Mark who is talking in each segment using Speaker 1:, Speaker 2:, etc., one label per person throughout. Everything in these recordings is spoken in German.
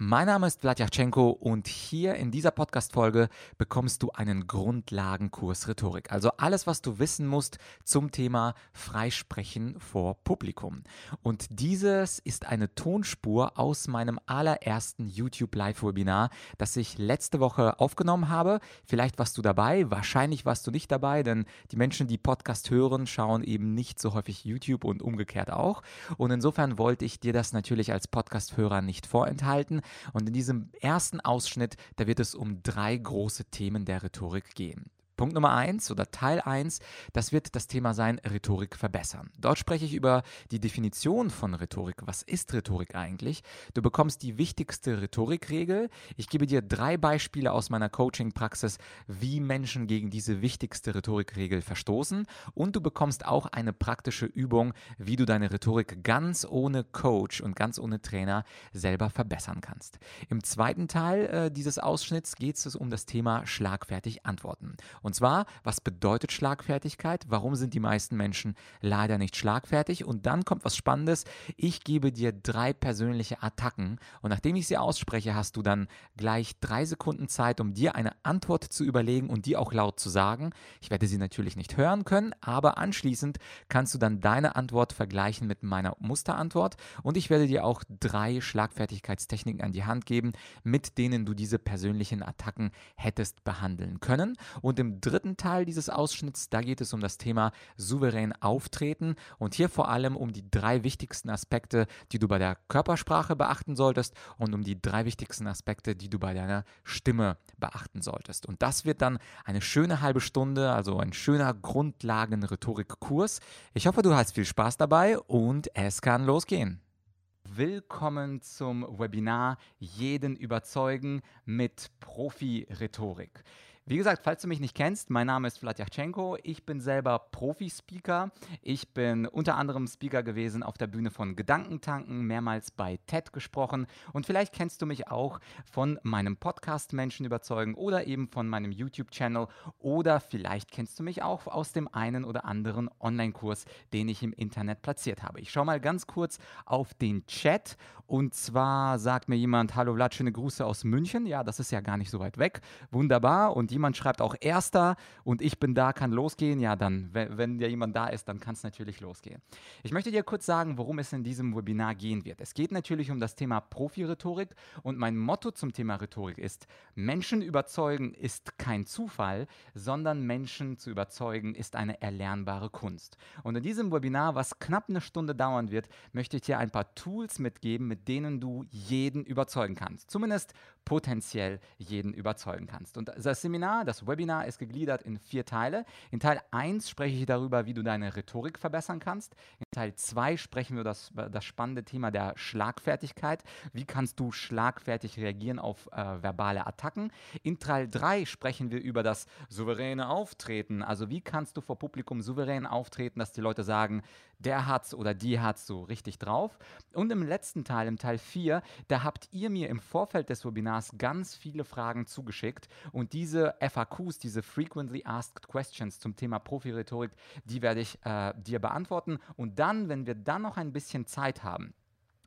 Speaker 1: Mein Name ist Vladyachenko und hier in dieser Podcast-Folge bekommst du einen Grundlagenkurs Rhetorik. Also alles, was du wissen musst zum Thema Freisprechen vor Publikum. Und dieses ist eine Tonspur aus meinem allerersten YouTube Live-Webinar, das ich letzte Woche aufgenommen habe. Vielleicht warst du dabei, wahrscheinlich warst du nicht dabei, denn die Menschen, die Podcast hören, schauen eben nicht so häufig YouTube und umgekehrt auch. Und insofern wollte ich dir das natürlich als Podcast-Hörer nicht vorenthalten und in diesem ersten Ausschnitt, da wird es um drei große Themen der Rhetorik gehen. Punkt Nummer eins oder Teil eins, das wird das Thema sein, Rhetorik verbessern. Dort spreche ich über die Definition von Rhetorik. Was ist Rhetorik eigentlich? Du bekommst die wichtigste Rhetorikregel. Ich gebe dir drei Beispiele aus meiner Coaching-Praxis, wie Menschen gegen diese wichtigste Rhetorikregel verstoßen. Und du bekommst auch eine praktische Übung, wie du deine Rhetorik ganz ohne Coach und ganz ohne Trainer selber verbessern kannst. Im zweiten Teil äh, dieses Ausschnitts geht es um das Thema schlagfertig antworten. Zwar, was bedeutet Schlagfertigkeit? Warum sind die meisten Menschen leider nicht schlagfertig? Und dann kommt was Spannendes. Ich gebe dir drei persönliche Attacken und nachdem ich sie ausspreche, hast du dann gleich drei Sekunden Zeit, um dir eine Antwort zu überlegen und die auch laut zu sagen. Ich werde sie natürlich nicht hören können, aber anschließend kannst du dann deine Antwort vergleichen mit meiner Musterantwort und ich werde dir auch drei Schlagfertigkeitstechniken an die Hand geben, mit denen du diese persönlichen Attacken hättest behandeln können. Und im dritten Teil dieses Ausschnitts, da geht es um das Thema souverän auftreten und hier vor allem um die drei wichtigsten Aspekte, die du bei der Körpersprache beachten solltest und um die drei wichtigsten Aspekte, die du bei deiner Stimme beachten solltest. Und das wird dann eine schöne halbe Stunde, also ein schöner Grundlagen-Rhetorik-Kurs. Ich hoffe, du hast viel Spaß dabei und es kann losgehen. Willkommen zum Webinar Jeden überzeugen mit Profi-Rhetorik. Wie gesagt, falls du mich nicht kennst, mein Name ist Vladyachenko. Ich bin selber Profi-Speaker. Ich bin unter anderem Speaker gewesen auf der Bühne von Gedankentanken, mehrmals bei TED gesprochen. Und vielleicht kennst du mich auch von meinem Podcast Menschen überzeugen oder eben von meinem YouTube-Channel. Oder vielleicht kennst du mich auch aus dem einen oder anderen Online-Kurs, den ich im Internet platziert habe. Ich schaue mal ganz kurz auf den Chat. Und zwar sagt mir jemand, hallo Vlad, schöne Grüße aus München. Ja, das ist ja gar nicht so weit weg. Wunderbar. Und jemand schreibt auch Erster und ich bin da, kann losgehen, ja, dann, wenn, ja jemand da ist, dann kann es natürlich losgehen. Ich möchte dir kurz sagen, worum es in diesem Webinar gehen wird. Es geht natürlich um das Thema Profi-Rhetorik und mein Motto zum Thema Rhetorik ist, Menschen überzeugen ist kein Zufall, sondern Menschen zu überzeugen ist eine erlernbare Kunst. Und in diesem Webinar, was knapp eine Stunde dauern wird, möchte ich dir ein paar Tools mitgeben, mit denen du jeden überzeugen kannst. Zumindest potenziell jeden überzeugen kannst. Und das Seminar, das Webinar ist gegliedert in vier Teile. In Teil 1 spreche ich darüber, wie du deine Rhetorik verbessern kannst. In Teil 2 sprechen wir das, das spannende Thema der Schlagfertigkeit. Wie kannst du schlagfertig reagieren auf äh, verbale Attacken? In Teil 3 sprechen wir über das souveräne Auftreten. Also wie kannst du vor Publikum souverän auftreten, dass die Leute sagen, der hat's oder die hat's so richtig drauf. Und im letzten Teil, im Teil 4, da habt ihr mir im Vorfeld des Webinars ganz viele Fragen zugeschickt und diese FAQs, diese Frequently Asked Questions zum Thema Profi-Rhetorik, die werde ich äh, dir beantworten. Und dann, wenn wir dann noch ein bisschen Zeit haben,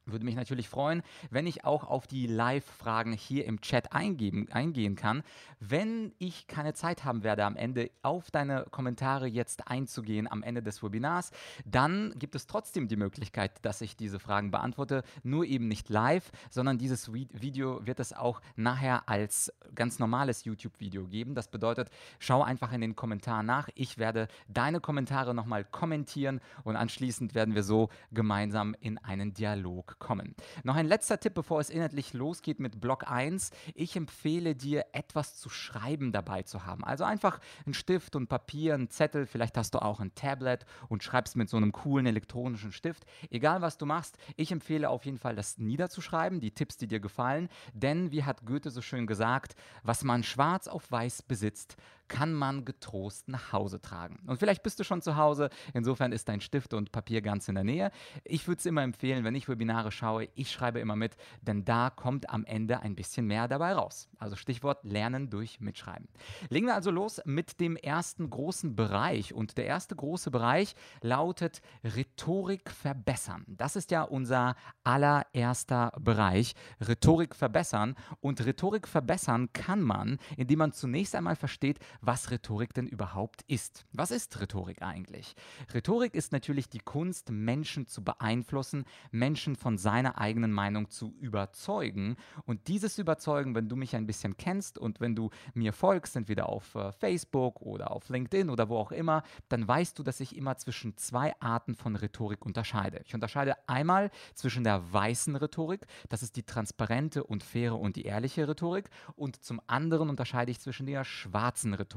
Speaker 1: würde mich natürlich freuen, wenn ich auch auf die Live-Fragen hier im Chat eingeben, eingehen kann. Wenn ich keine Zeit haben werde, am Ende auf deine Kommentare jetzt einzugehen am Ende des Webinars, dann gibt es trotzdem die Möglichkeit, dass ich diese Fragen beantworte. Nur eben nicht live, sondern dieses Video wird es auch nachher als ganz normales YouTube-Video geben. Das bedeutet, schau einfach in den Kommentaren nach. Ich werde deine Kommentare nochmal kommentieren und anschließend werden wir so gemeinsam in einen Dialog kommen. Noch ein letzter Tipp, bevor es inhaltlich losgeht mit Block 1. Ich empfehle dir, etwas zu schreiben dabei zu haben. Also einfach einen Stift und Papier, einen Zettel, vielleicht hast du auch ein Tablet und schreibst mit so einem coolen elektronischen Stift. Egal was du machst, ich empfehle auf jeden Fall, das niederzuschreiben, die Tipps, die dir gefallen. Denn, wie hat Goethe so schön gesagt, was man schwarz auf weiß besitzt, kann man getrost nach Hause tragen. Und vielleicht bist du schon zu Hause, insofern ist dein Stift und Papier ganz in der Nähe. Ich würde es immer empfehlen, wenn ich Webinare schaue, ich schreibe immer mit, denn da kommt am Ende ein bisschen mehr dabei raus. Also Stichwort Lernen durch Mitschreiben. Legen wir also los mit dem ersten großen Bereich. Und der erste große Bereich lautet Rhetorik verbessern. Das ist ja unser allererster Bereich. Rhetorik verbessern. Und Rhetorik verbessern kann man, indem man zunächst einmal versteht, was Rhetorik denn überhaupt ist. Was ist Rhetorik eigentlich? Rhetorik ist natürlich die Kunst, Menschen zu beeinflussen, Menschen von seiner eigenen Meinung zu überzeugen. Und dieses Überzeugen, wenn du mich ein bisschen kennst und wenn du mir folgst, entweder auf äh, Facebook oder auf LinkedIn oder wo auch immer, dann weißt du, dass ich immer zwischen zwei Arten von Rhetorik unterscheide. Ich unterscheide einmal zwischen der weißen Rhetorik, das ist die transparente und faire und die ehrliche Rhetorik, und zum anderen unterscheide ich zwischen der schwarzen Rhetorik.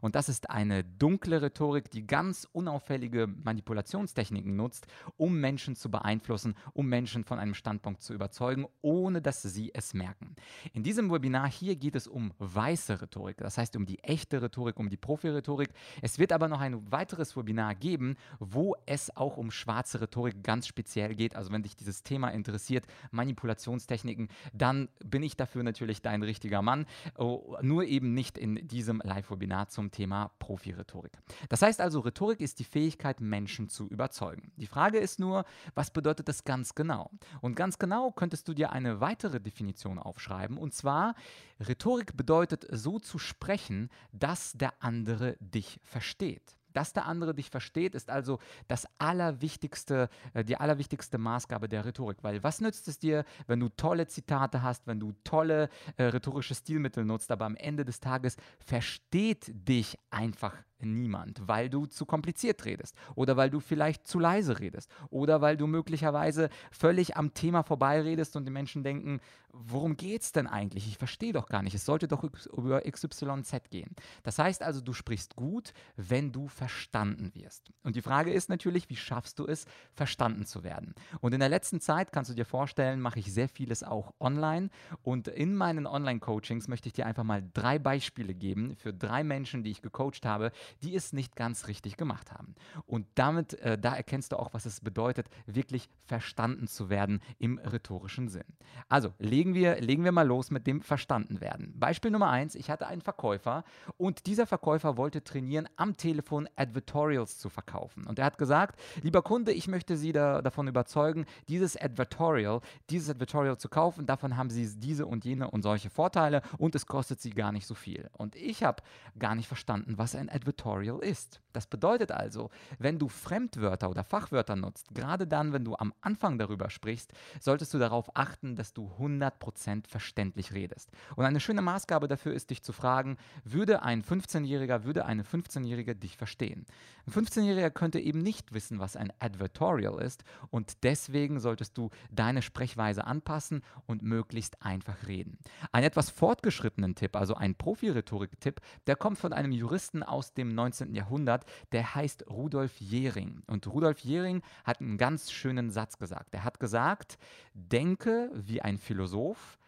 Speaker 1: Und das ist eine dunkle Rhetorik, die ganz unauffällige Manipulationstechniken nutzt, um Menschen zu beeinflussen, um Menschen von einem Standpunkt zu überzeugen, ohne dass sie es merken. In diesem Webinar hier geht es um weiße Rhetorik, das heißt um die echte Rhetorik, um die Profi-Rhetorik. Es wird aber noch ein weiteres Webinar geben, wo es auch um schwarze Rhetorik ganz speziell geht. Also wenn dich dieses Thema interessiert, Manipulationstechniken, dann bin ich dafür natürlich dein richtiger Mann. Oh, nur eben nicht in diesem Live-Webinar zum Thema Profi-Rhetorik. Das heißt also, Rhetorik ist die Fähigkeit, Menschen zu überzeugen. Die Frage ist nur, was bedeutet das ganz genau? Und ganz genau könntest du dir eine weitere Definition aufschreiben. Und zwar, Rhetorik bedeutet so zu sprechen, dass der andere dich versteht. Dass der andere dich versteht, ist also das allerwichtigste, äh, die allerwichtigste Maßgabe der Rhetorik. Weil was nützt es dir, wenn du tolle Zitate hast, wenn du tolle äh, rhetorische Stilmittel nutzt, aber am Ende des Tages versteht dich einfach niemand, weil du zu kompliziert redest oder weil du vielleicht zu leise redest oder weil du möglicherweise völlig am Thema vorbeiredest und die Menschen denken, worum geht es denn eigentlich? Ich verstehe doch gar nicht. Es sollte doch über XYZ gehen. Das heißt also, du sprichst gut, wenn du verstanden wirst. Und die Frage ist natürlich, wie schaffst du es, verstanden zu werden? Und in der letzten Zeit kannst du dir vorstellen, mache ich sehr vieles auch online und in meinen Online-Coachings möchte ich dir einfach mal drei Beispiele geben für drei Menschen, die ich gecoacht habe, die es nicht ganz richtig gemacht haben. Und damit, äh, da erkennst du auch, was es bedeutet, wirklich verstanden zu werden im rhetorischen Sinn. Also legen wir, legen wir mal los mit dem Verstandenwerden. Beispiel Nummer eins, ich hatte einen Verkäufer und dieser Verkäufer wollte trainieren, am Telefon Advertorials zu verkaufen. Und er hat gesagt, lieber Kunde, ich möchte Sie da, davon überzeugen, dieses Advertorial, dieses Advertorial zu kaufen, davon haben Sie diese und jene und solche Vorteile und es kostet Sie gar nicht so viel. Und ich habe gar nicht verstanden, was ein Advertorial Tutorial ist. Das bedeutet also, wenn du Fremdwörter oder Fachwörter nutzt, gerade dann, wenn du am Anfang darüber sprichst, solltest du darauf achten, dass du 100% verständlich redest. Und eine schöne Maßgabe dafür ist, dich zu fragen, würde ein 15-Jähriger, würde eine 15-Jährige dich verstehen? Ein 15-Jähriger könnte eben nicht wissen, was ein Advertorial ist und deswegen solltest du deine Sprechweise anpassen und möglichst einfach reden. Ein etwas fortgeschrittenen Tipp, also ein Profi-Rhetorik-Tipp, der kommt von einem Juristen aus dem 19. Jahrhundert, der heißt Rudolf Jehring. Und Rudolf Jehring hat einen ganz schönen Satz gesagt. Er hat gesagt, denke wie ein Philosoph,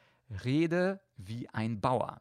Speaker 1: rede wie ein Bauer.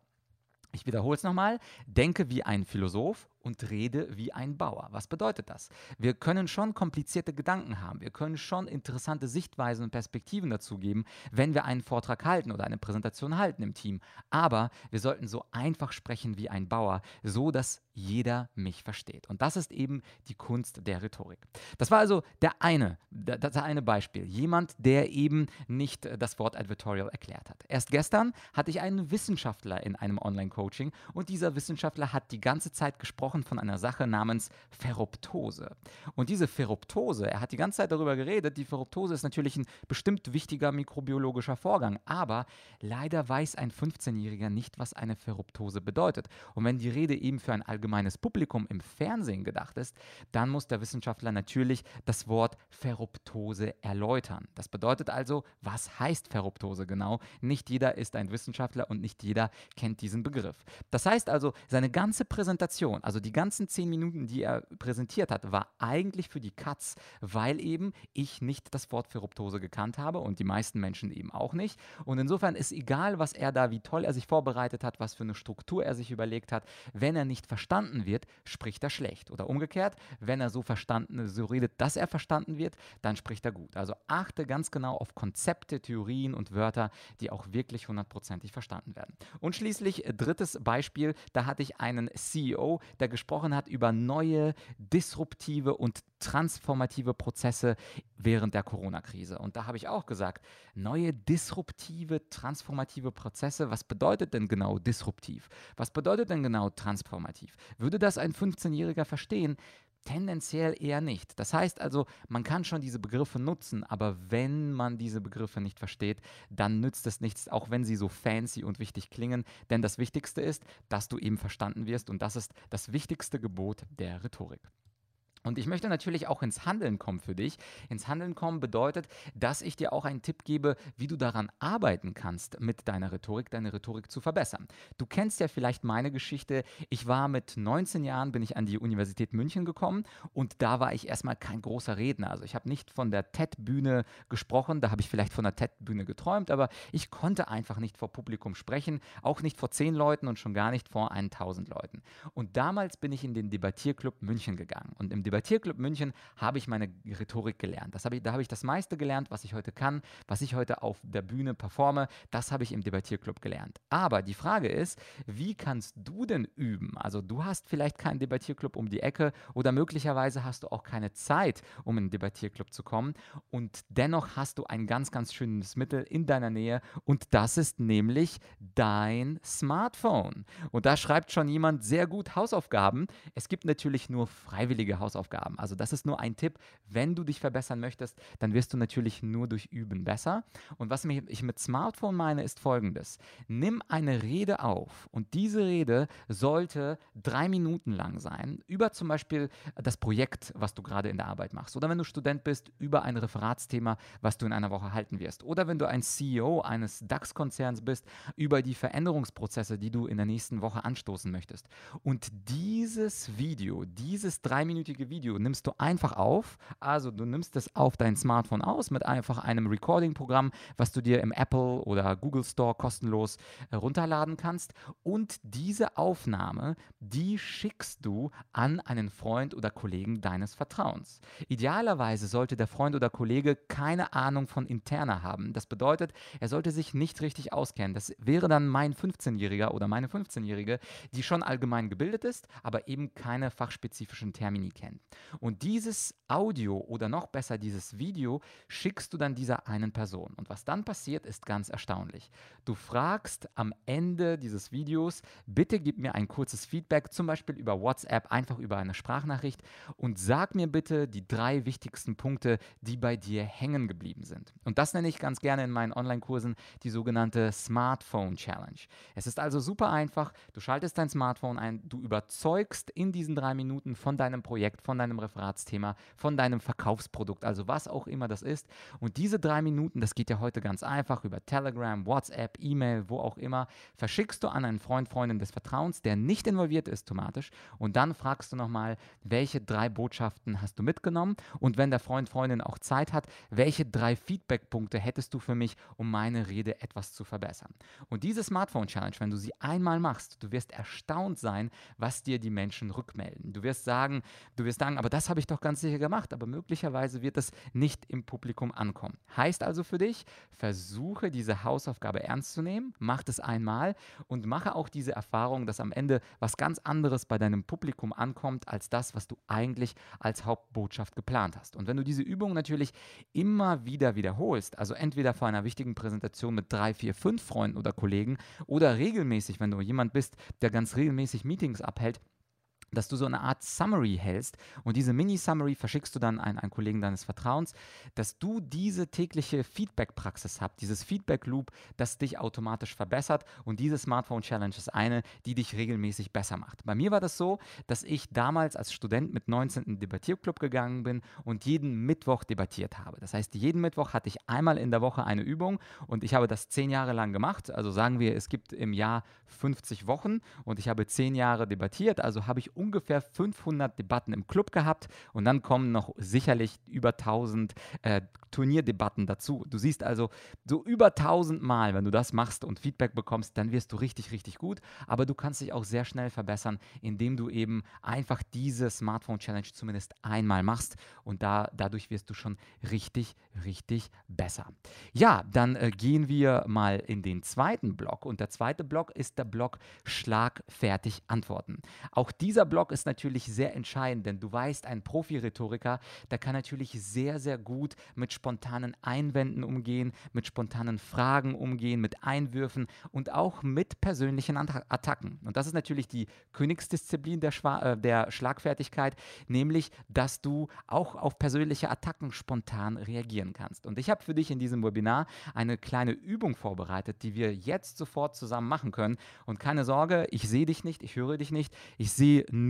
Speaker 1: Ich wiederhole es nochmal. Denke wie ein Philosoph und rede wie ein Bauer. Was bedeutet das? Wir können schon komplizierte Gedanken haben. Wir können schon interessante Sichtweisen und Perspektiven dazu geben, wenn wir einen Vortrag halten oder eine Präsentation halten im Team. Aber wir sollten so einfach sprechen wie ein Bauer, so dass jeder mich versteht. Und das ist eben die Kunst der Rhetorik. Das war also der eine, das eine Beispiel. Jemand, der eben nicht das Wort Advertorial erklärt hat. Erst gestern hatte ich einen Wissenschaftler in einem Online-Coaching und dieser Wissenschaftler hat die ganze Zeit gesprochen, gesprochen von einer Sache namens Ferroptose. Und diese Ferroptose, er hat die ganze Zeit darüber geredet, die Ferroptose ist natürlich ein bestimmt wichtiger mikrobiologischer Vorgang, aber leider weiß ein 15-Jähriger nicht, was eine Ferroptose bedeutet. Und wenn die Rede eben für ein allgemeines Publikum im Fernsehen gedacht ist, dann muss der Wissenschaftler natürlich das Wort Ferroptose erläutern. Das bedeutet also, was heißt Ferroptose genau? Nicht jeder ist ein Wissenschaftler und nicht jeder kennt diesen Begriff. Das heißt also, seine ganze Präsentation, also die ganzen zehn Minuten, die er präsentiert hat, war eigentlich für die Katz, weil eben ich nicht das Wort Ferroptose gekannt habe und die meisten Menschen eben auch nicht. Und insofern ist egal, was er da, wie toll er sich vorbereitet hat, was für eine Struktur er sich überlegt hat, wenn er nicht verstanden wird, spricht er schlecht. Oder umgekehrt, wenn er so verstanden, so redet, dass er verstanden wird, dann spricht er gut. Also achte ganz genau auf Konzepte, Theorien und Wörter, die auch wirklich hundertprozentig verstanden werden. Und schließlich äh, drittes Beispiel, da hatte ich einen CEO, der gesprochen hat über neue, disruptive und transformative Prozesse während der Corona-Krise. Und da habe ich auch gesagt, neue disruptive, transformative Prozesse, was bedeutet denn genau disruptiv? Was bedeutet denn genau transformativ? Würde das ein 15-Jähriger verstehen? Tendenziell eher nicht. Das heißt also, man kann schon diese Begriffe nutzen, aber wenn man diese Begriffe nicht versteht, dann nützt es nichts, auch wenn sie so fancy und wichtig klingen. Denn das Wichtigste ist, dass du eben verstanden wirst und das ist das wichtigste Gebot der Rhetorik. Und ich möchte natürlich auch ins Handeln kommen für dich. Ins Handeln kommen bedeutet, dass ich dir auch einen Tipp gebe, wie du daran arbeiten kannst, mit deiner Rhetorik, deine Rhetorik zu verbessern. Du kennst ja vielleicht meine Geschichte. Ich war mit 19 Jahren, bin ich an die Universität München gekommen und da war ich erstmal kein großer Redner. Also ich habe nicht von der TED-Bühne gesprochen, da habe ich vielleicht von der TED-Bühne geträumt, aber ich konnte einfach nicht vor Publikum sprechen, auch nicht vor 10 Leuten und schon gar nicht vor 1000 Leuten. Und damals bin ich in den Debattierclub München gegangen und im Debattierclub München habe ich meine Rhetorik gelernt. Hab ich, da habe ich das meiste gelernt, was ich heute kann, was ich heute auf der Bühne performe. Das habe ich im Debattierclub gelernt. Aber die Frage ist, wie kannst du denn üben? Also du hast vielleicht keinen Debattierclub um die Ecke oder möglicherweise hast du auch keine Zeit, um in den Debattierclub zu kommen. Und dennoch hast du ein ganz, ganz schönes Mittel in deiner Nähe und das ist nämlich dein Smartphone. Und da schreibt schon jemand sehr gut Hausaufgaben. Es gibt natürlich nur freiwillige Hausaufgaben. Hausaufgaben. Also das ist nur ein Tipp. Wenn du dich verbessern möchtest, dann wirst du natürlich nur durch Üben besser. Und was ich mit Smartphone meine, ist folgendes. Nimm eine Rede auf und diese Rede sollte drei Minuten lang sein, über zum Beispiel das Projekt, was du gerade in der Arbeit machst. Oder wenn du Student bist, über ein Referatsthema, was du in einer Woche halten wirst. Oder wenn du ein CEO eines DAX-Konzerns bist, über die Veränderungsprozesse, die du in der nächsten Woche anstoßen möchtest. Und dieses Video, dieses dreiminütige Video nimmst du einfach auf. Also du nimmst es auf dein Smartphone aus mit einfach einem Recording-Programm, was du dir im Apple oder Google Store kostenlos äh, runterladen kannst. Und diese Aufnahme, die schickst du an einen Freund oder Kollegen deines Vertrauens. Idealerweise sollte der Freund oder Kollege keine Ahnung von Interna haben. Das bedeutet, er sollte sich nicht richtig auskennen. Das wäre dann mein 15-Jähriger oder meine 15-Jährige, die schon allgemein gebildet ist, aber eben keine fachspezifischen Termini kennt. Und dieses Audio oder noch besser dieses Video schickst du dann dieser einen Person. Und was dann passiert, ist ganz erstaunlich. Du fragst am Ende dieses Videos, bitte gib mir ein kurzes Feedback, zum Beispiel über WhatsApp, einfach über eine Sprachnachricht und sag mir bitte die drei wichtigsten Punkte, die bei dir hängen geblieben sind. Und das nenne ich ganz gerne in meinen Online-Kursen die sogenannte Smartphone Challenge. Es ist also super einfach. Du schaltest dein Smartphone ein, du überzeugst in diesen drei Minuten von deinem Projekt, von deinem Referatsthema, von deinem Verkaufsprodukt, also was auch immer das ist. Und diese drei Minuten, das geht ja heute ganz einfach über Telegram, WhatsApp, E-Mail, wo auch immer, verschickst du an einen Freund, Freundin des Vertrauens, der nicht involviert ist thematisch. Und dann fragst du nochmal, welche drei Botschaften hast du mitgenommen? Und wenn der Freund, Freundin auch Zeit hat, welche drei Feedbackpunkte hättest du für mich, um meine Rede etwas zu verbessern? Und diese Smartphone Challenge, wenn du sie einmal machst, du wirst erstaunt sein, was dir die Menschen rückmelden. Du wirst sagen, du wirst sagen, aber das habe ich doch ganz sicher gemacht, aber möglicherweise wird es nicht im Publikum ankommen. Heißt also für dich, versuche diese Hausaufgabe ernst zu nehmen, mach es einmal und mache auch diese Erfahrung, dass am Ende was ganz anderes bei deinem Publikum ankommt, als das, was du eigentlich als Hauptbotschaft geplant hast. Und wenn du diese Übung natürlich immer wieder wiederholst, also entweder vor einer wichtigen Präsentation mit drei, vier, fünf Freunden oder Kollegen oder regelmäßig, wenn du jemand bist, der ganz regelmäßig Meetings abhält, dass du so eine Art Summary hältst und diese Mini-Summary verschickst du dann an einen Kollegen deines Vertrauens, dass du diese tägliche Feedback-Praxis hast, dieses Feedback-Loop, das dich automatisch verbessert und diese Smartphone-Challenge ist eine, die dich regelmäßig besser macht. Bei mir war das so, dass ich damals als Student mit 19. in Debattierclub gegangen bin und jeden Mittwoch debattiert habe. Das heißt, jeden Mittwoch hatte ich einmal in der Woche eine Übung und ich habe das zehn Jahre lang gemacht. Also sagen wir, es gibt im Jahr 50 Wochen und ich habe zehn Jahre debattiert, also habe ich ungefähr 500 Debatten im Club gehabt und dann kommen noch sicherlich über 1000 äh, Turnierdebatten dazu. Du siehst also so über 1000 Mal, wenn du das machst und Feedback bekommst, dann wirst du richtig, richtig gut. Aber du kannst dich auch sehr schnell verbessern, indem du eben einfach diese Smartphone Challenge zumindest einmal machst und da, dadurch wirst du schon richtig, richtig besser. Ja, dann äh, gehen wir mal in den zweiten Block und der zweite Block ist der Block Schlagfertig antworten. Auch dieser Block ist natürlich sehr entscheidend, denn du weißt, ein Profi-Rhetoriker, der kann natürlich sehr, sehr gut mit spontanen Einwänden umgehen, mit spontanen Fragen umgehen, mit Einwürfen und auch mit persönlichen Attacken. Und das ist natürlich die Königsdisziplin der, Schwa äh, der Schlagfertigkeit, nämlich, dass du auch auf persönliche Attacken spontan reagieren kannst. Und ich habe für dich in diesem Webinar eine kleine Übung vorbereitet, die wir jetzt sofort zusammen machen können. Und keine Sorge, ich sehe dich nicht, ich höre dich nicht, ich sehe nur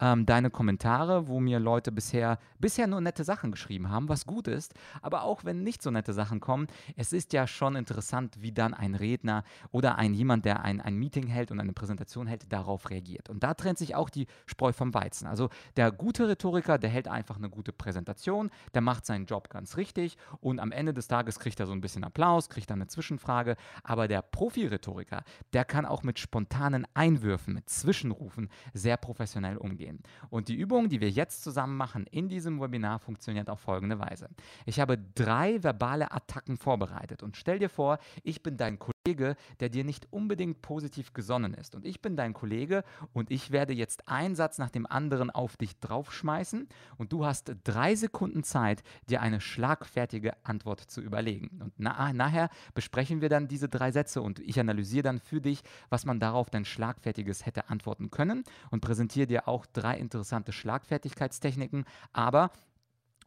Speaker 1: ähm, deine Kommentare, wo mir Leute bisher, bisher nur nette Sachen geschrieben haben, was gut ist. Aber auch wenn nicht so nette Sachen kommen, es ist ja schon interessant, wie dann ein Redner oder ein jemand, der ein, ein Meeting hält und eine Präsentation hält, darauf reagiert. Und da trennt sich auch die Spreu vom Weizen. Also der gute Rhetoriker, der hält einfach eine gute Präsentation, der macht seinen Job ganz richtig und am Ende des Tages kriegt er so ein bisschen Applaus, kriegt dann eine Zwischenfrage. Aber der Profi-Rhetoriker, der kann auch mit spontanen Einwürfen, mit Zwischenrufen sehr professionell umgehen. Und die Übung, die wir jetzt zusammen machen in diesem Webinar, funktioniert auf folgende Weise. Ich habe drei verbale Attacken vorbereitet und stell dir vor, ich bin dein Kollege, der dir nicht unbedingt positiv gesonnen ist. Und ich bin dein Kollege und ich werde jetzt einen Satz nach dem anderen auf dich draufschmeißen und du hast drei Sekunden Zeit, dir eine schlagfertige Antwort zu überlegen. Und na nachher besprechen wir dann diese drei Sätze und ich analysiere dann für dich, was man darauf dann schlagfertiges hätte antworten können und präsentiere dir auch drei interessante Schlagfertigkeitstechniken. Aber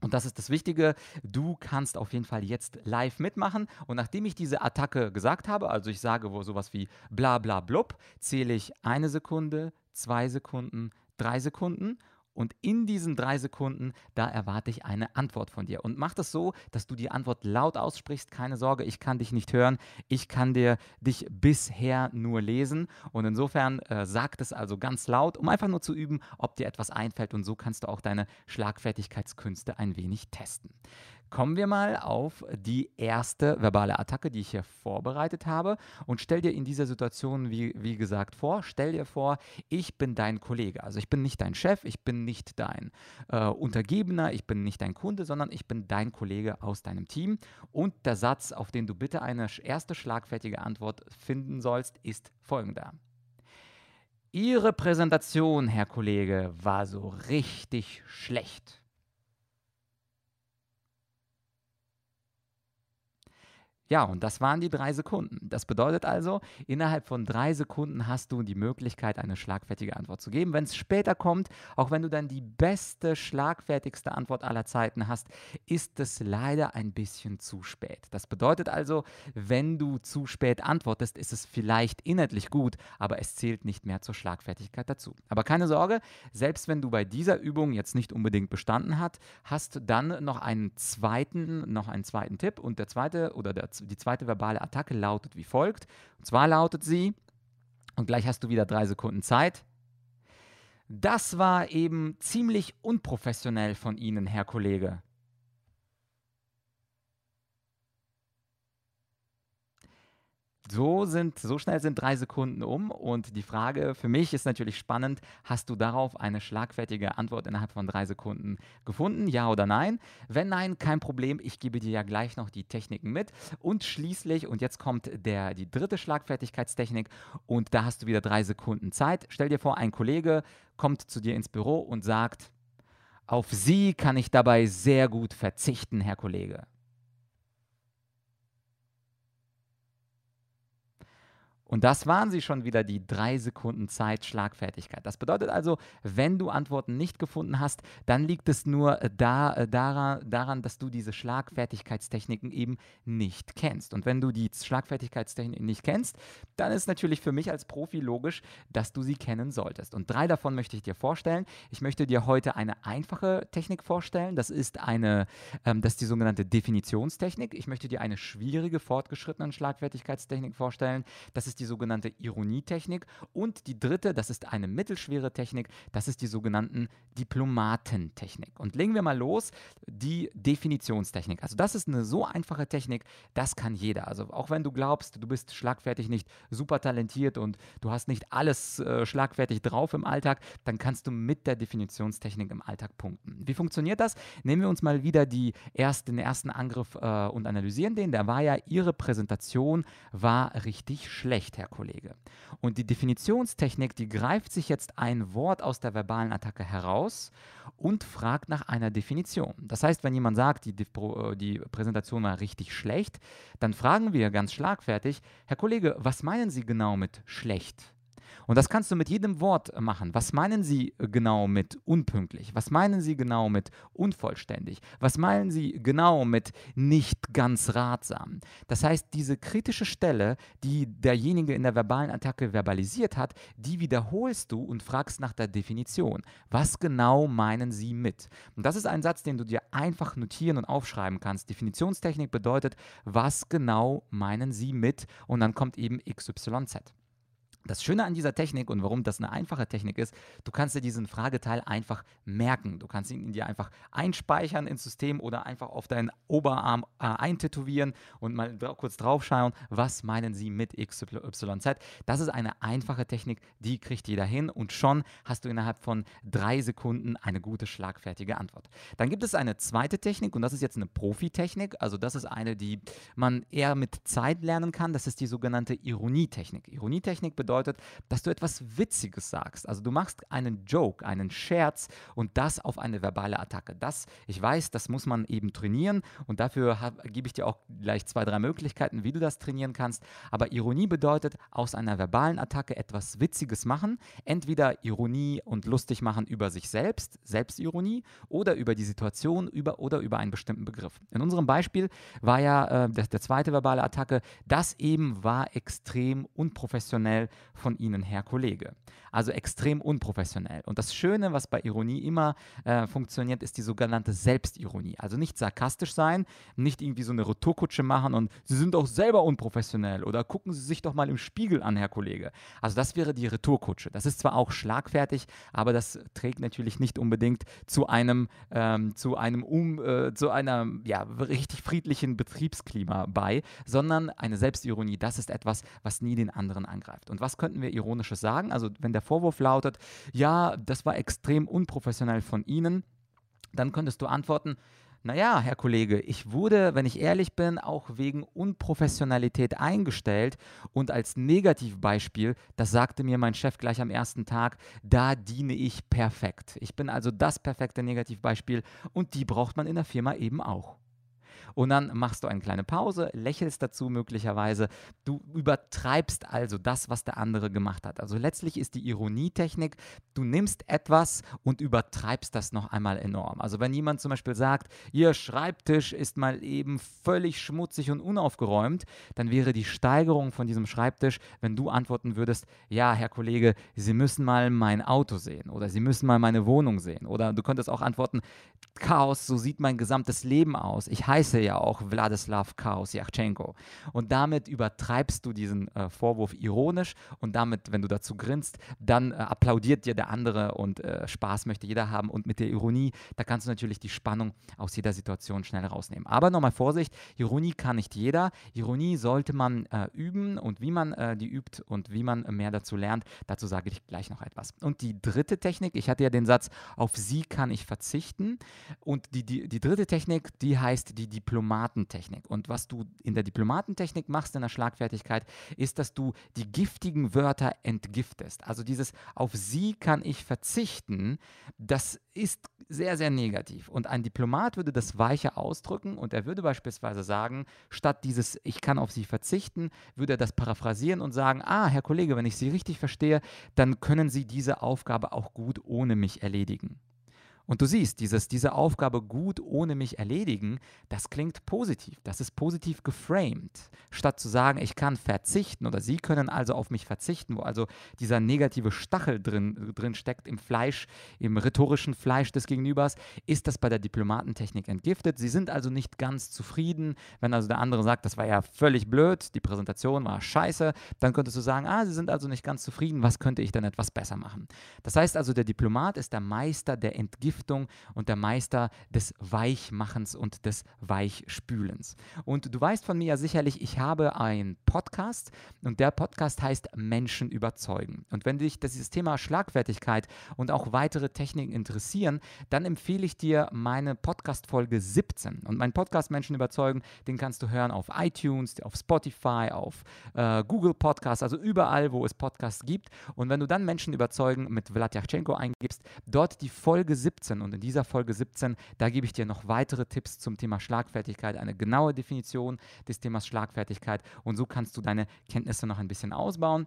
Speaker 1: und das ist das Wichtige, du kannst auf jeden Fall jetzt live mitmachen. Und nachdem ich diese Attacke gesagt habe, also ich sage wo sowas wie bla bla blub, zähle ich eine Sekunde, zwei Sekunden, drei Sekunden und in diesen drei Sekunden, da erwarte ich eine Antwort von dir. Und mach das so, dass du die Antwort laut aussprichst. Keine Sorge, ich kann dich nicht hören. Ich kann dir dich bisher nur lesen. Und insofern äh, sag das also ganz laut, um einfach nur zu üben, ob dir etwas einfällt. Und so kannst du auch deine Schlagfertigkeitskünste ein wenig testen. Kommen wir mal auf die erste verbale Attacke, die ich hier vorbereitet habe. Und stell dir in dieser Situation, wie, wie gesagt, vor, stell dir vor, ich bin dein Kollege. Also ich bin nicht dein Chef, ich bin nicht dein äh, Untergebener, ich bin nicht dein Kunde, sondern ich bin dein Kollege aus deinem Team. Und der Satz, auf den du bitte eine erste schlagfertige Antwort finden sollst, ist folgender. Ihre Präsentation, Herr Kollege, war so richtig schlecht. Ja, und das waren die drei Sekunden. Das bedeutet also, innerhalb von drei Sekunden hast du die Möglichkeit, eine schlagfertige Antwort zu geben. Wenn es später kommt, auch wenn du dann die beste, schlagfertigste Antwort aller Zeiten hast, ist es leider ein bisschen zu spät. Das bedeutet also, wenn du zu spät antwortest, ist es vielleicht inhaltlich gut, aber es zählt nicht mehr zur Schlagfertigkeit dazu. Aber keine Sorge, selbst wenn du bei dieser Übung jetzt nicht unbedingt bestanden hast, hast dann noch einen zweiten, noch einen zweiten Tipp und der zweite oder der die zweite verbale Attacke lautet wie folgt. Und zwar lautet sie, und gleich hast du wieder drei Sekunden Zeit. Das war eben ziemlich unprofessionell von Ihnen, Herr Kollege. So, sind, so schnell sind drei Sekunden um und die Frage für mich ist natürlich spannend, hast du darauf eine schlagfertige Antwort innerhalb von drei Sekunden gefunden, ja oder nein? Wenn nein, kein Problem, ich gebe dir ja gleich noch die Techniken mit und schließlich, und jetzt kommt der, die dritte Schlagfertigkeitstechnik und da hast du wieder drei Sekunden Zeit. Stell dir vor, ein Kollege kommt zu dir ins Büro und sagt, auf Sie kann ich dabei sehr gut verzichten, Herr Kollege. Und das waren sie schon wieder, die drei Sekunden Zeit Schlagfertigkeit. Das bedeutet also, wenn du Antworten nicht gefunden hast, dann liegt es nur äh, da, äh, daran, daran, dass du diese Schlagfertigkeitstechniken eben nicht kennst. Und wenn du die Schlagfertigkeitstechniken nicht kennst, dann ist natürlich für mich als Profi logisch, dass du sie kennen solltest. Und drei davon möchte ich dir vorstellen. Ich möchte dir heute eine einfache Technik vorstellen. Das ist eine, ähm, das ist die sogenannte Definitionstechnik. Ich möchte dir eine schwierige, fortgeschrittene Schlagfertigkeitstechnik vorstellen. Das ist die sogenannte Ironietechnik. Und die dritte, das ist eine mittelschwere Technik, das ist die sogenannten Diplomatentechnik. Und legen wir mal los, die Definitionstechnik. Also das ist eine so einfache Technik, das kann jeder. Also auch wenn du glaubst, du bist schlagfertig nicht super talentiert und du hast nicht alles äh, schlagfertig drauf im Alltag, dann kannst du mit der Definitionstechnik im Alltag punkten. Wie funktioniert das? Nehmen wir uns mal wieder die erst, den ersten Angriff äh, und analysieren den. Der war ja, Ihre Präsentation war richtig schlecht, Herr Kollege. Und die Definitionstechnik, die greift sich jetzt ein Wort aus der verbalen Attacke heraus und fragt nach einer Definition. Das heißt, wenn jemand sagt, die, äh, die Präsentation war richtig schlecht, dann fragen wir ganz schlagfertig, Herr Kollege, was meinen Sie genau mit schlecht? Und das kannst du mit jedem Wort machen. Was meinen Sie genau mit unpünktlich? Was meinen Sie genau mit unvollständig? Was meinen Sie genau mit nicht ganz ratsam? Das heißt, diese kritische Stelle, die derjenige in der verbalen Attacke verbalisiert hat, die wiederholst du und fragst nach der Definition. Was genau meinen Sie mit? Und das ist ein Satz, den du dir einfach notieren und aufschreiben kannst. Definitionstechnik bedeutet, was genau meinen Sie mit? Und dann kommt eben XYZ. Das Schöne an dieser Technik und warum das eine einfache Technik ist, du kannst dir diesen Frageteil einfach merken. Du kannst ihn dir einfach einspeichern ins System oder einfach auf deinen Oberarm äh, eintätowieren und mal dra kurz draufschauen, was meinen sie mit XYZ. Das ist eine einfache Technik, die kriegt jeder hin und schon hast du innerhalb von drei Sekunden eine gute, schlagfertige Antwort. Dann gibt es eine zweite Technik und das ist jetzt eine Profi-Technik. Also das ist eine, die man eher mit Zeit lernen kann. Das ist die sogenannte Ironietechnik. Ironietechnik bedeutet, bedeutet, dass du etwas Witziges sagst. Also du machst einen Joke, einen Scherz und das auf eine verbale Attacke. Das, ich weiß, das muss man eben trainieren und dafür gebe ich dir auch gleich zwei, drei Möglichkeiten, wie du das trainieren kannst. Aber Ironie bedeutet, aus einer verbalen Attacke etwas Witziges machen. Entweder Ironie und lustig machen über sich selbst, Selbstironie, oder über die Situation über, oder über einen bestimmten Begriff. In unserem Beispiel war ja äh, der, der zweite verbale Attacke, das eben war extrem unprofessionell von Ihnen, Herr Kollege. Also extrem unprofessionell. Und das Schöne, was bei Ironie immer äh, funktioniert, ist die sogenannte Selbstironie. Also nicht sarkastisch sein, nicht irgendwie so eine Retourkutsche machen und Sie sind doch selber unprofessionell oder gucken Sie sich doch mal im Spiegel an, Herr Kollege. Also das wäre die Retourkutsche. Das ist zwar auch schlagfertig, aber das trägt natürlich nicht unbedingt zu einem, ähm, zu einem um, äh, zu einer ja, richtig friedlichen Betriebsklima bei, sondern eine Selbstironie, das ist etwas, was nie den anderen angreift. Und was könnten wir Ironisches sagen? Also wenn der Vorwurf lautet, ja, das war extrem unprofessionell von Ihnen, dann könntest du antworten, naja, Herr Kollege, ich wurde, wenn ich ehrlich bin, auch wegen Unprofessionalität eingestellt und als Negativbeispiel, das sagte mir mein Chef gleich am ersten Tag, da diene ich perfekt. Ich bin also das perfekte Negativbeispiel und die braucht man in der Firma eben auch. Und dann machst du eine kleine Pause, lächelst dazu möglicherweise. Du übertreibst also das, was der andere gemacht hat. Also letztlich ist die Ironietechnik, du nimmst etwas und übertreibst das noch einmal enorm. Also wenn jemand zum Beispiel sagt, ihr Schreibtisch ist mal eben völlig schmutzig und unaufgeräumt, dann wäre die Steigerung von diesem Schreibtisch, wenn du antworten würdest, ja, Herr Kollege, Sie müssen mal mein Auto sehen oder Sie müssen mal meine Wohnung sehen. Oder du könntest auch antworten, Chaos, so sieht mein gesamtes Leben aus. Ich heiße ja auch Wladislav Chaos Yachtschenko. Und damit übertreibst du diesen äh, Vorwurf ironisch und damit, wenn du dazu grinst, dann äh, applaudiert dir der andere und äh, Spaß möchte jeder haben. Und mit der Ironie, da kannst du natürlich die Spannung aus jeder Situation schnell rausnehmen. Aber nochmal Vorsicht, Ironie kann nicht jeder. Ironie sollte man äh, üben und wie man äh, die übt und wie man mehr dazu lernt, dazu sage ich gleich noch etwas. Und die dritte Technik, ich hatte ja den Satz, auf sie kann ich verzichten. Und die, die, die dritte Technik, die heißt die Diplomatentechnik. Und was du in der Diplomatentechnik machst, in der Schlagfertigkeit, ist, dass du die giftigen Wörter entgiftest. Also dieses auf sie kann ich verzichten, das ist sehr, sehr negativ. Und ein Diplomat würde das weicher ausdrücken und er würde beispielsweise sagen, statt dieses ich kann auf sie verzichten, würde er das paraphrasieren und sagen, ah, Herr Kollege, wenn ich Sie richtig verstehe, dann können Sie diese Aufgabe auch gut ohne mich erledigen. Und du siehst, dieses, diese Aufgabe gut ohne mich erledigen, das klingt positiv. Das ist positiv geframed. Statt zu sagen, ich kann verzichten oder sie können also auf mich verzichten, wo also dieser negative Stachel drin, drin steckt im Fleisch, im rhetorischen Fleisch des Gegenübers, ist das bei der Diplomatentechnik entgiftet. Sie sind also nicht ganz zufrieden. Wenn also der andere sagt, das war ja völlig blöd, die Präsentation war scheiße, dann könntest du sagen, ah, sie sind also nicht ganz zufrieden, was könnte ich denn etwas besser machen? Das heißt also, der Diplomat ist der Meister der Entgiftung und der Meister des Weichmachens und des Weichspülens. Und du weißt von mir ja sicherlich, ich habe einen Podcast und der Podcast heißt Menschen überzeugen. Und wenn dich dieses Thema Schlagfertigkeit und auch weitere Techniken interessieren, dann empfehle ich dir meine Podcast-Folge 17. Und mein Podcast Menschen überzeugen, den kannst du hören auf iTunes, auf Spotify, auf äh, Google Podcasts, also überall, wo es Podcasts gibt. Und wenn du dann Menschen überzeugen mit Vladyachenko eingibst, dort die Folge 17 und in dieser Folge 17, da gebe ich dir noch weitere Tipps zum Thema Schlagfertigkeit, eine genaue Definition des Themas Schlagfertigkeit und so kannst du deine Kenntnisse noch ein bisschen ausbauen.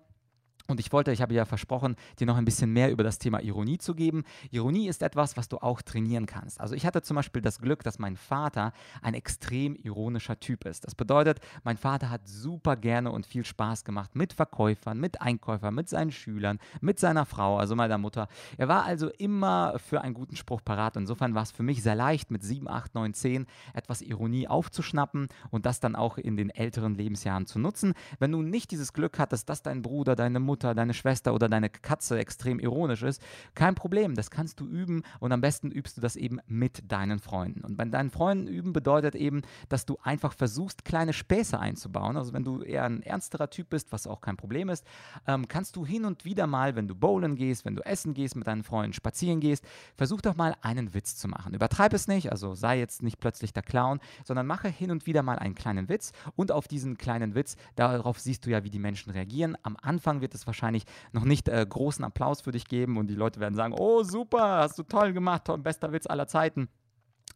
Speaker 1: Und ich wollte, ich habe ja versprochen, dir noch ein bisschen mehr über das Thema Ironie zu geben. Ironie ist etwas, was du auch trainieren kannst. Also ich hatte zum Beispiel das Glück, dass mein Vater ein extrem ironischer Typ ist. Das bedeutet, mein Vater hat super gerne und viel Spaß gemacht mit Verkäufern, mit Einkäufern, mit seinen Schülern, mit seiner Frau, also meiner Mutter. Er war also immer für einen guten Spruch parat. Insofern war es für mich sehr leicht, mit 7, 8, 9, 10 etwas Ironie aufzuschnappen und das dann auch in den älteren Lebensjahren zu nutzen. Wenn du nicht dieses Glück hattest, dass dein Bruder, deine Mutter, Mutter, deine Schwester oder deine Katze extrem ironisch ist, kein Problem, das kannst du üben und am besten übst du das eben mit deinen Freunden. Und bei deinen Freunden üben bedeutet eben, dass du einfach versuchst, kleine Späße einzubauen. Also wenn du eher ein ernsterer Typ bist, was auch kein Problem ist, ähm, kannst du hin und wieder mal, wenn du bowlen gehst, wenn du essen gehst, mit deinen Freunden spazieren gehst, versuch doch mal einen Witz zu machen. Übertreib es nicht, also sei jetzt nicht plötzlich der Clown, sondern mache hin und wieder mal einen kleinen Witz und auf diesen kleinen Witz, darauf siehst du ja, wie die Menschen reagieren. Am Anfang wird es wahrscheinlich noch nicht äh, großen Applaus für dich geben und die Leute werden sagen, oh super, hast du toll gemacht, toll, bester Witz aller Zeiten.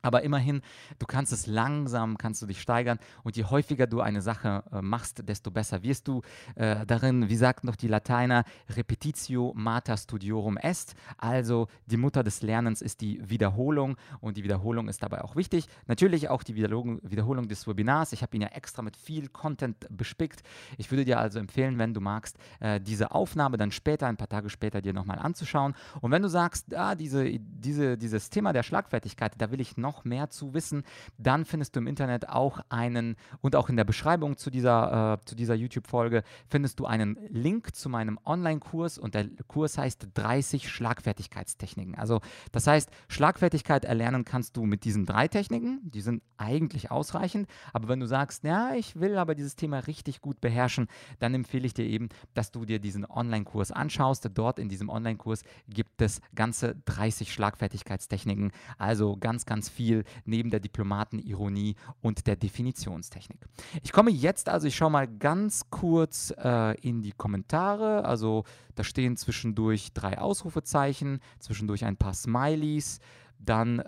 Speaker 1: Aber immerhin, du kannst es langsam, kannst du dich steigern und je häufiger du eine Sache äh, machst, desto besser wirst du äh, darin. Wie sagt noch die Lateiner, repetitio mater studiorum est. Also die Mutter des Lernens ist die Wiederholung und die Wiederholung ist dabei auch wichtig. Natürlich auch die Wiederholung, Wiederholung des Webinars. Ich habe ihn ja extra mit viel Content bespickt. Ich würde dir also empfehlen, wenn du magst, äh, diese Aufnahme dann später, ein paar Tage später, dir nochmal anzuschauen. Und wenn du sagst, ah, diese, diese, dieses Thema der Schlagfertigkeit, da will ich noch noch mehr zu wissen, dann findest du im Internet auch einen und auch in der Beschreibung zu dieser, äh, dieser YouTube-Folge findest du einen Link zu meinem Online-Kurs und der Kurs heißt 30 Schlagfertigkeitstechniken. Also das heißt, Schlagfertigkeit erlernen kannst du mit diesen drei Techniken, die sind eigentlich ausreichend, aber wenn du sagst, ja, ich will aber dieses Thema richtig gut beherrschen, dann empfehle ich dir eben, dass du dir diesen Online-Kurs anschaust. Dort in diesem Online-Kurs gibt es ganze 30 Schlagfertigkeitstechniken, also ganz, ganz viel neben der Diplomatenironie und der Definitionstechnik. Ich komme jetzt also, ich schaue mal ganz kurz äh, in die Kommentare. Also da stehen zwischendurch drei Ausrufezeichen, zwischendurch ein paar Smileys. Dann äh,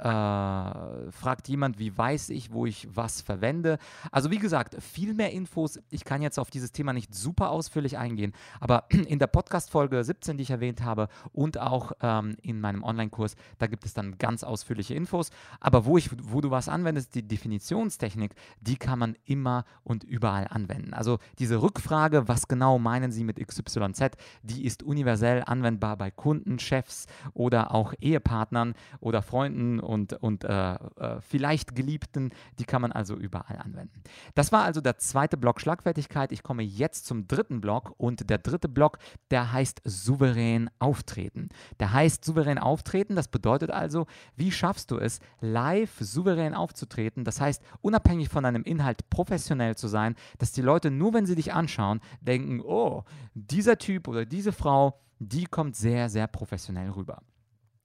Speaker 1: fragt jemand, wie weiß ich, wo ich was verwende. Also wie gesagt, viel mehr Infos. Ich kann jetzt auf dieses Thema nicht super ausführlich eingehen, aber in der Podcast-Folge 17, die ich erwähnt habe, und auch ähm, in meinem Online-Kurs, da gibt es dann ganz ausführliche Infos. Aber wo, ich, wo du was anwendest, die Definitionstechnik, die kann man immer und überall anwenden. Also diese Rückfrage, was genau meinen Sie mit XYZ, die ist universell anwendbar bei Kunden, Chefs oder auch Ehepartnern oder Freunden Freunden und, und äh, äh, vielleicht Geliebten. Die kann man also überall anwenden. Das war also der zweite Block Schlagfertigkeit. Ich komme jetzt zum dritten Block und der dritte Block, der heißt souverän auftreten. Der heißt souverän auftreten, das bedeutet also, wie schaffst du es, live souverän aufzutreten? Das heißt, unabhängig von deinem Inhalt professionell zu sein, dass die Leute nur, wenn sie dich anschauen, denken, oh, dieser Typ oder diese Frau, die kommt sehr, sehr professionell rüber.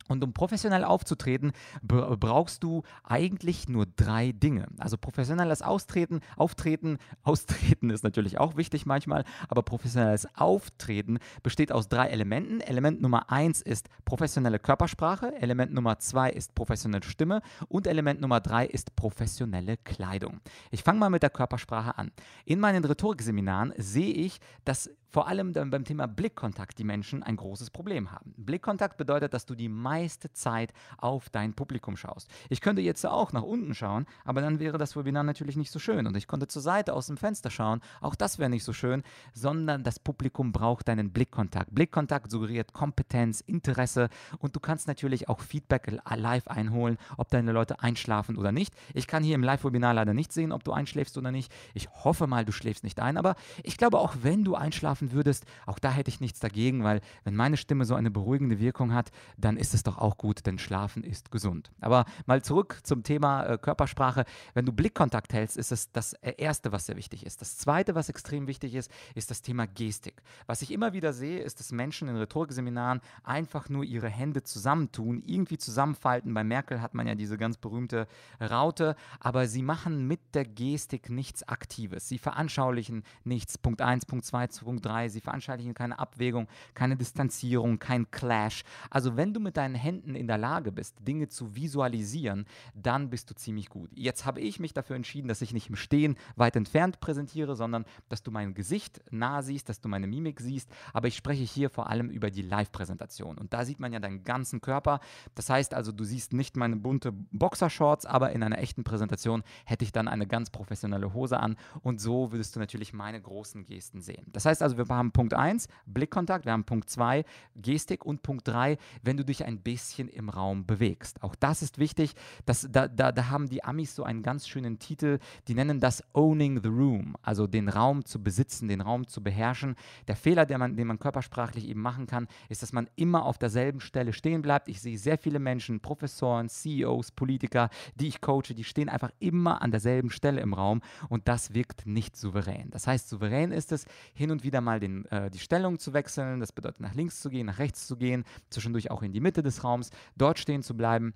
Speaker 1: Und um professionell aufzutreten, brauchst du eigentlich nur drei Dinge. Also professionelles Austreten, Auftreten, Austreten ist natürlich auch wichtig manchmal, aber professionelles Auftreten besteht aus drei Elementen. Element Nummer eins ist professionelle Körpersprache, Element Nummer zwei ist professionelle Stimme und Element Nummer drei ist professionelle Kleidung. Ich fange mal mit der Körpersprache an. In meinen Rhetorikseminaren sehe ich, dass vor allem dann beim Thema Blickkontakt die Menschen ein großes Problem haben. Blickkontakt bedeutet, dass du die meiste Zeit auf dein Publikum schaust. Ich könnte jetzt auch nach unten schauen, aber dann wäre das Webinar natürlich nicht so schön. Und ich konnte zur Seite aus dem Fenster schauen, auch das wäre nicht so schön, sondern das Publikum braucht deinen Blickkontakt. Blickkontakt suggeriert Kompetenz, Interesse und du kannst natürlich auch Feedback live einholen, ob deine Leute einschlafen oder nicht. Ich kann hier im Live-Webinar leider nicht sehen, ob du einschläfst oder nicht. Ich hoffe mal, du schläfst nicht ein, aber ich glaube, auch wenn du einschlafen würdest, auch da hätte ich nichts dagegen, weil wenn meine Stimme so eine beruhigende Wirkung hat, dann ist es doch auch gut, denn Schlafen ist gesund. Aber mal zurück zum Thema äh, Körpersprache. Wenn du Blickkontakt hältst, ist es das Erste, was sehr wichtig ist. Das Zweite, was extrem wichtig ist, ist das Thema Gestik. Was ich immer wieder sehe, ist, dass Menschen in Rhetorikseminaren einfach nur ihre Hände zusammentun, irgendwie zusammenfalten. Bei Merkel hat man ja diese ganz berühmte Raute, aber sie machen mit der Gestik nichts Aktives. Sie veranschaulichen nichts. Punkt 1, Punkt 2, Punkt 3. Sie veranschaulichen keine Abwägung, keine Distanzierung, kein Clash. Also wenn du mit deinen Händen in der Lage bist, Dinge zu visualisieren, dann bist du ziemlich gut. Jetzt habe ich mich dafür entschieden, dass ich nicht im Stehen weit entfernt präsentiere, sondern dass du mein Gesicht nah siehst, dass du meine Mimik siehst. Aber ich spreche hier vor allem über die Live-Präsentation. Und da sieht man ja deinen ganzen Körper. Das heißt also, du siehst nicht meine bunte Boxershorts, aber in einer echten Präsentation hätte ich dann eine ganz professionelle Hose an. Und so würdest du natürlich meine großen Gesten sehen. Das heißt also, wir haben Punkt 1, Blickkontakt, wir haben Punkt 2, Gestik und Punkt 3, wenn du dich ein bisschen im Raum bewegst. Auch das ist wichtig. Das, da, da, da haben die Amis so einen ganz schönen Titel, die nennen das Owning the Room, also den Raum zu besitzen, den Raum zu beherrschen. Der Fehler, der man, den man körpersprachlich eben machen kann, ist, dass man immer auf derselben Stelle stehen bleibt. Ich sehe sehr viele Menschen, Professoren, CEOs, Politiker, die ich coache, die stehen einfach immer an derselben Stelle im Raum und das wirkt nicht souverän. Das heißt, souverän ist es, hin und wieder mal den, äh, die Stellung zu wechseln. Das bedeutet, nach links zu gehen, nach rechts zu gehen, zwischendurch auch in die Mitte des Raums, dort stehen zu bleiben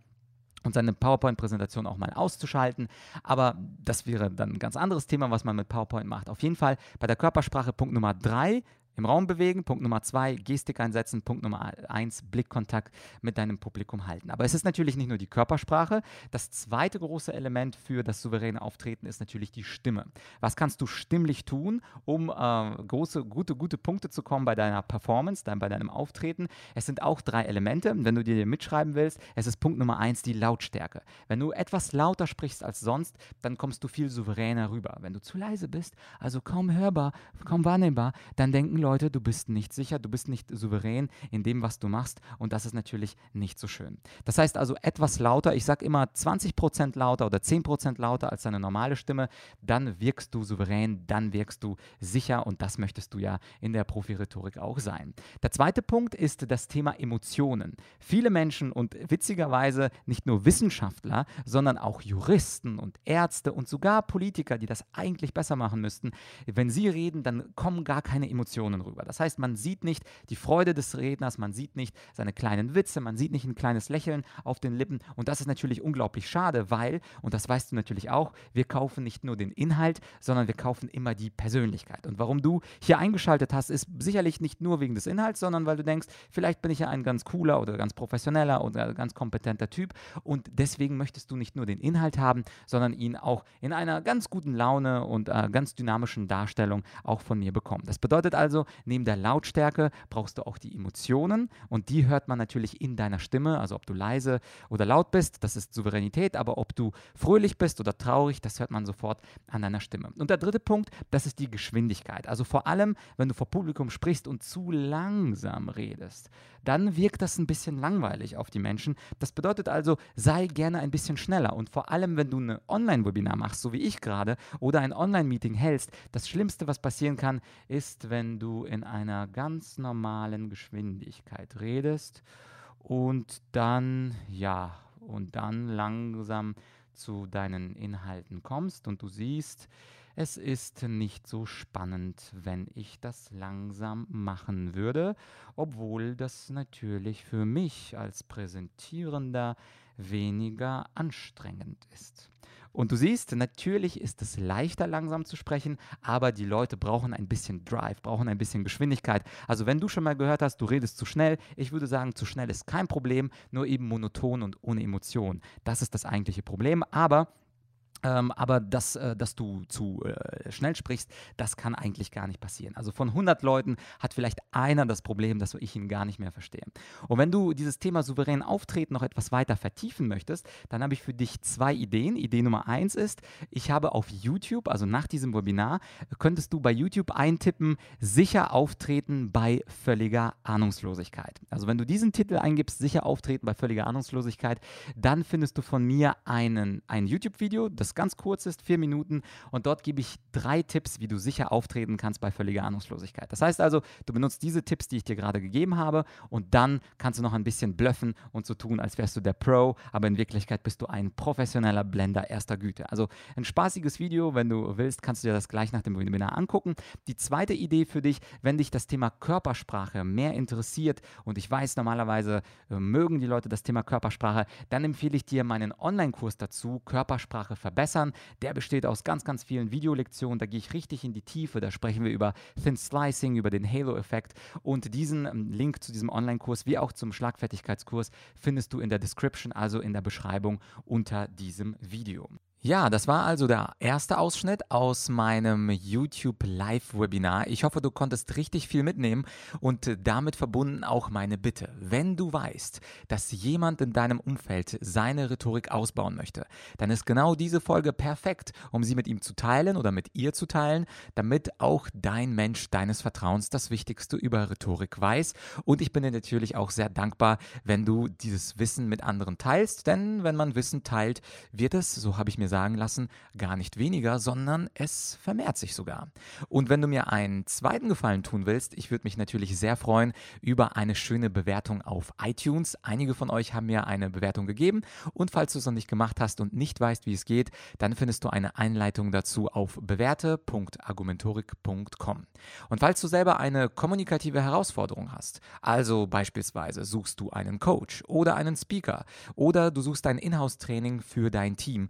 Speaker 1: und seine PowerPoint-Präsentation auch mal auszuschalten. Aber das wäre dann ein ganz anderes Thema, was man mit PowerPoint macht. Auf jeden Fall bei der Körpersprache Punkt Nummer drei im Raum bewegen. Punkt Nummer zwei, Gestik einsetzen. Punkt Nummer eins, Blickkontakt mit deinem Publikum halten. Aber es ist natürlich nicht nur die Körpersprache. Das zweite große Element für das souveräne Auftreten ist natürlich die Stimme. Was kannst du stimmlich tun, um äh, große, gute, gute Punkte zu kommen bei deiner Performance, dann bei deinem Auftreten? Es sind auch drei Elemente. Wenn du dir mitschreiben willst, es ist Punkt Nummer eins, die Lautstärke. Wenn du etwas lauter sprichst als sonst, dann kommst du viel souveräner rüber. Wenn du zu leise bist, also kaum hörbar, kaum wahrnehmbar, dann denken Leute, Leute, du bist nicht sicher, du bist nicht souverän in dem, was du machst und das ist natürlich nicht so schön. Das heißt also etwas lauter, ich sage immer 20% lauter oder 10% lauter als deine normale Stimme, dann wirkst du souverän, dann wirkst du sicher und das möchtest du ja in der Profi-Rhetorik auch sein. Der zweite Punkt ist das Thema Emotionen. Viele Menschen und witzigerweise nicht nur Wissenschaftler, sondern auch Juristen und Ärzte und sogar Politiker, die das eigentlich besser machen müssten, wenn sie reden, dann kommen gar keine Emotionen Emotionen rüber. Das heißt, man sieht nicht die Freude des Redners, man sieht nicht seine kleinen Witze, man sieht nicht ein kleines Lächeln auf den Lippen. Und das ist natürlich unglaublich schade, weil, und das weißt du natürlich auch, wir kaufen nicht nur den Inhalt, sondern wir kaufen immer die Persönlichkeit. Und warum du hier eingeschaltet hast, ist sicherlich nicht nur wegen des Inhalts, sondern weil du denkst, vielleicht bin ich ja ein ganz cooler oder ganz professioneller oder ganz kompetenter Typ. Und deswegen möchtest du nicht nur den Inhalt haben, sondern ihn auch in einer ganz guten Laune und äh, ganz dynamischen Darstellung auch von mir bekommen. Das bedeutet also, neben der Lautstärke brauchst du auch die Emotionen und die hört man natürlich in deiner Stimme, also ob du leise oder laut bist, das ist Souveränität, aber ob du fröhlich bist oder traurig, das hört man sofort an deiner Stimme. Und der dritte Punkt, das ist die Geschwindigkeit. Also vor allem, wenn du vor Publikum sprichst und zu langsam redest, dann wirkt das ein bisschen langweilig auf die Menschen. Das bedeutet also, sei gerne ein bisschen schneller und vor allem, wenn du ein Online-Webinar machst, so wie ich gerade, oder ein Online-Meeting hältst, das Schlimmste, was passieren kann, ist, wenn du in einer ganz normalen Geschwindigkeit redest und dann, ja, und dann langsam zu deinen Inhalten kommst und du siehst, es ist nicht so spannend, wenn ich das langsam machen würde, obwohl das natürlich für mich als Präsentierender weniger anstrengend ist. Und du siehst, natürlich ist es leichter langsam zu sprechen, aber die Leute brauchen ein bisschen Drive, brauchen ein bisschen Geschwindigkeit. Also wenn du schon mal gehört hast, du redest zu schnell, ich würde sagen, zu schnell ist kein Problem, nur eben monoton und ohne Emotion. Das ist das eigentliche Problem. Aber ähm, aber dass, äh, dass du zu äh, schnell sprichst, das kann eigentlich gar nicht passieren. Also von 100 Leuten hat vielleicht einer das Problem, dass ich ihn gar nicht mehr verstehe. Und wenn du dieses Thema souverän auftreten noch etwas weiter vertiefen möchtest, dann habe ich für dich zwei Ideen. Idee Nummer eins ist, ich habe auf YouTube, also nach diesem Webinar, könntest du bei YouTube eintippen, sicher auftreten bei völliger Ahnungslosigkeit. Also wenn du diesen Titel eingibst, sicher auftreten bei völliger Ahnungslosigkeit, dann findest du von mir einen, ein YouTube-Video, das das ganz kurz ist, vier Minuten. Und dort gebe ich drei Tipps, wie du sicher auftreten kannst bei völliger Ahnungslosigkeit. Das heißt also, du benutzt diese Tipps, die ich dir gerade gegeben habe, und dann kannst du noch ein bisschen bluffen und so tun, als wärst du der Pro, aber in Wirklichkeit bist du ein professioneller Blender erster Güte. Also ein spaßiges Video, wenn du willst, kannst du dir das gleich nach dem Webinar angucken. Die zweite Idee für dich, wenn dich das Thema Körpersprache mehr interessiert und ich weiß, normalerweise äh, mögen die Leute das Thema Körpersprache, dann empfehle ich dir meinen Online-Kurs dazu, Körpersprache verbessern verbessern. Der besteht aus ganz, ganz vielen Videolektionen. Da gehe ich richtig in die Tiefe. Da sprechen wir über Thin Slicing, über den Halo-Effekt. Und diesen ähm, Link zu diesem Online-Kurs wie auch zum Schlagfertigkeitskurs findest du in der Description, also in der Beschreibung unter diesem Video. Ja, das war also der erste Ausschnitt aus meinem YouTube Live-Webinar. Ich hoffe, du konntest richtig viel mitnehmen und damit verbunden auch meine Bitte. Wenn du weißt, dass jemand in deinem Umfeld seine Rhetorik ausbauen möchte, dann ist genau diese Folge perfekt, um sie mit ihm zu teilen oder mit ihr zu teilen, damit auch dein Mensch deines Vertrauens das Wichtigste über Rhetorik weiß. Und ich bin dir natürlich auch sehr dankbar, wenn du dieses Wissen mit anderen teilst, denn wenn man Wissen teilt, wird es, so habe ich mir sagen lassen, gar nicht weniger, sondern es vermehrt sich sogar. Und wenn du mir einen zweiten Gefallen tun willst, ich würde mich natürlich sehr freuen über eine schöne Bewertung auf iTunes. Einige von euch haben mir eine Bewertung gegeben und falls du es noch nicht gemacht hast und nicht weißt, wie es geht, dann findest du eine Einleitung dazu auf bewährte.argumentorik.com. Und falls du selber eine kommunikative Herausforderung hast, also beispielsweise suchst du einen Coach oder einen Speaker oder du suchst ein Inhouse-Training für dein Team,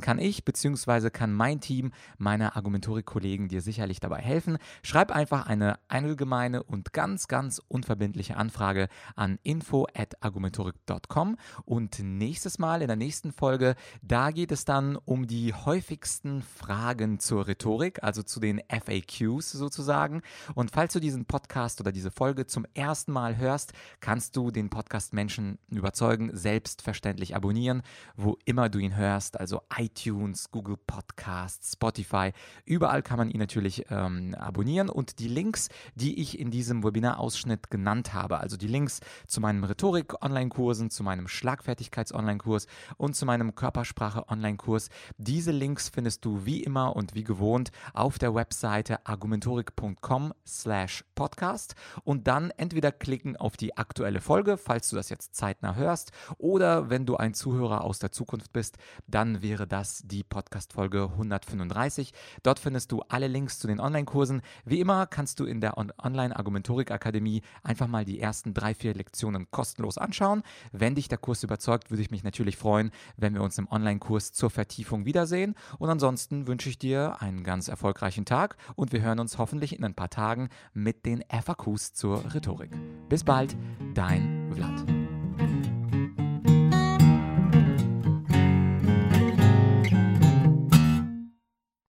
Speaker 1: kann ich bzw. kann mein Team, meine Argumentorik-Kollegen dir sicherlich dabei helfen. Schreib einfach eine allgemeine und ganz, ganz unverbindliche Anfrage an info@argumentorik.com und nächstes Mal in der nächsten Folge, da geht es dann um die häufigsten Fragen zur Rhetorik, also zu den FAQs sozusagen. Und falls du diesen Podcast oder diese Folge zum ersten Mal hörst, kannst du den Podcast Menschen überzeugen, selbstverständlich abonnieren, wo immer du ihn hörst, also iTunes iTunes, Google Podcasts, Spotify. Überall kann man ihn natürlich ähm, abonnieren und die Links, die ich in diesem Webinar-Ausschnitt genannt habe, also die Links zu meinem Rhetorik-Online-Kursen, zu meinem Schlagfertigkeits-Online-Kurs und zu meinem Körpersprache-Online-Kurs, diese Links findest du wie immer und wie gewohnt auf der Webseite argumentorik.com slash podcast und dann entweder klicken auf die aktuelle Folge, falls du das jetzt zeitnah hörst, oder wenn du ein Zuhörer aus der Zukunft bist, dann wäre das das die Podcast-Folge 135. Dort findest du alle Links zu den Online-Kursen. Wie immer kannst du in der Online-Argumentorik-Akademie einfach mal die ersten drei, vier Lektionen kostenlos anschauen. Wenn dich der Kurs überzeugt, würde ich mich natürlich freuen, wenn wir uns im Online-Kurs zur Vertiefung wiedersehen. Und ansonsten wünsche ich dir einen ganz erfolgreichen Tag und wir hören uns hoffentlich in ein paar Tagen mit den FAQs zur Rhetorik. Bis bald, dein Vlad.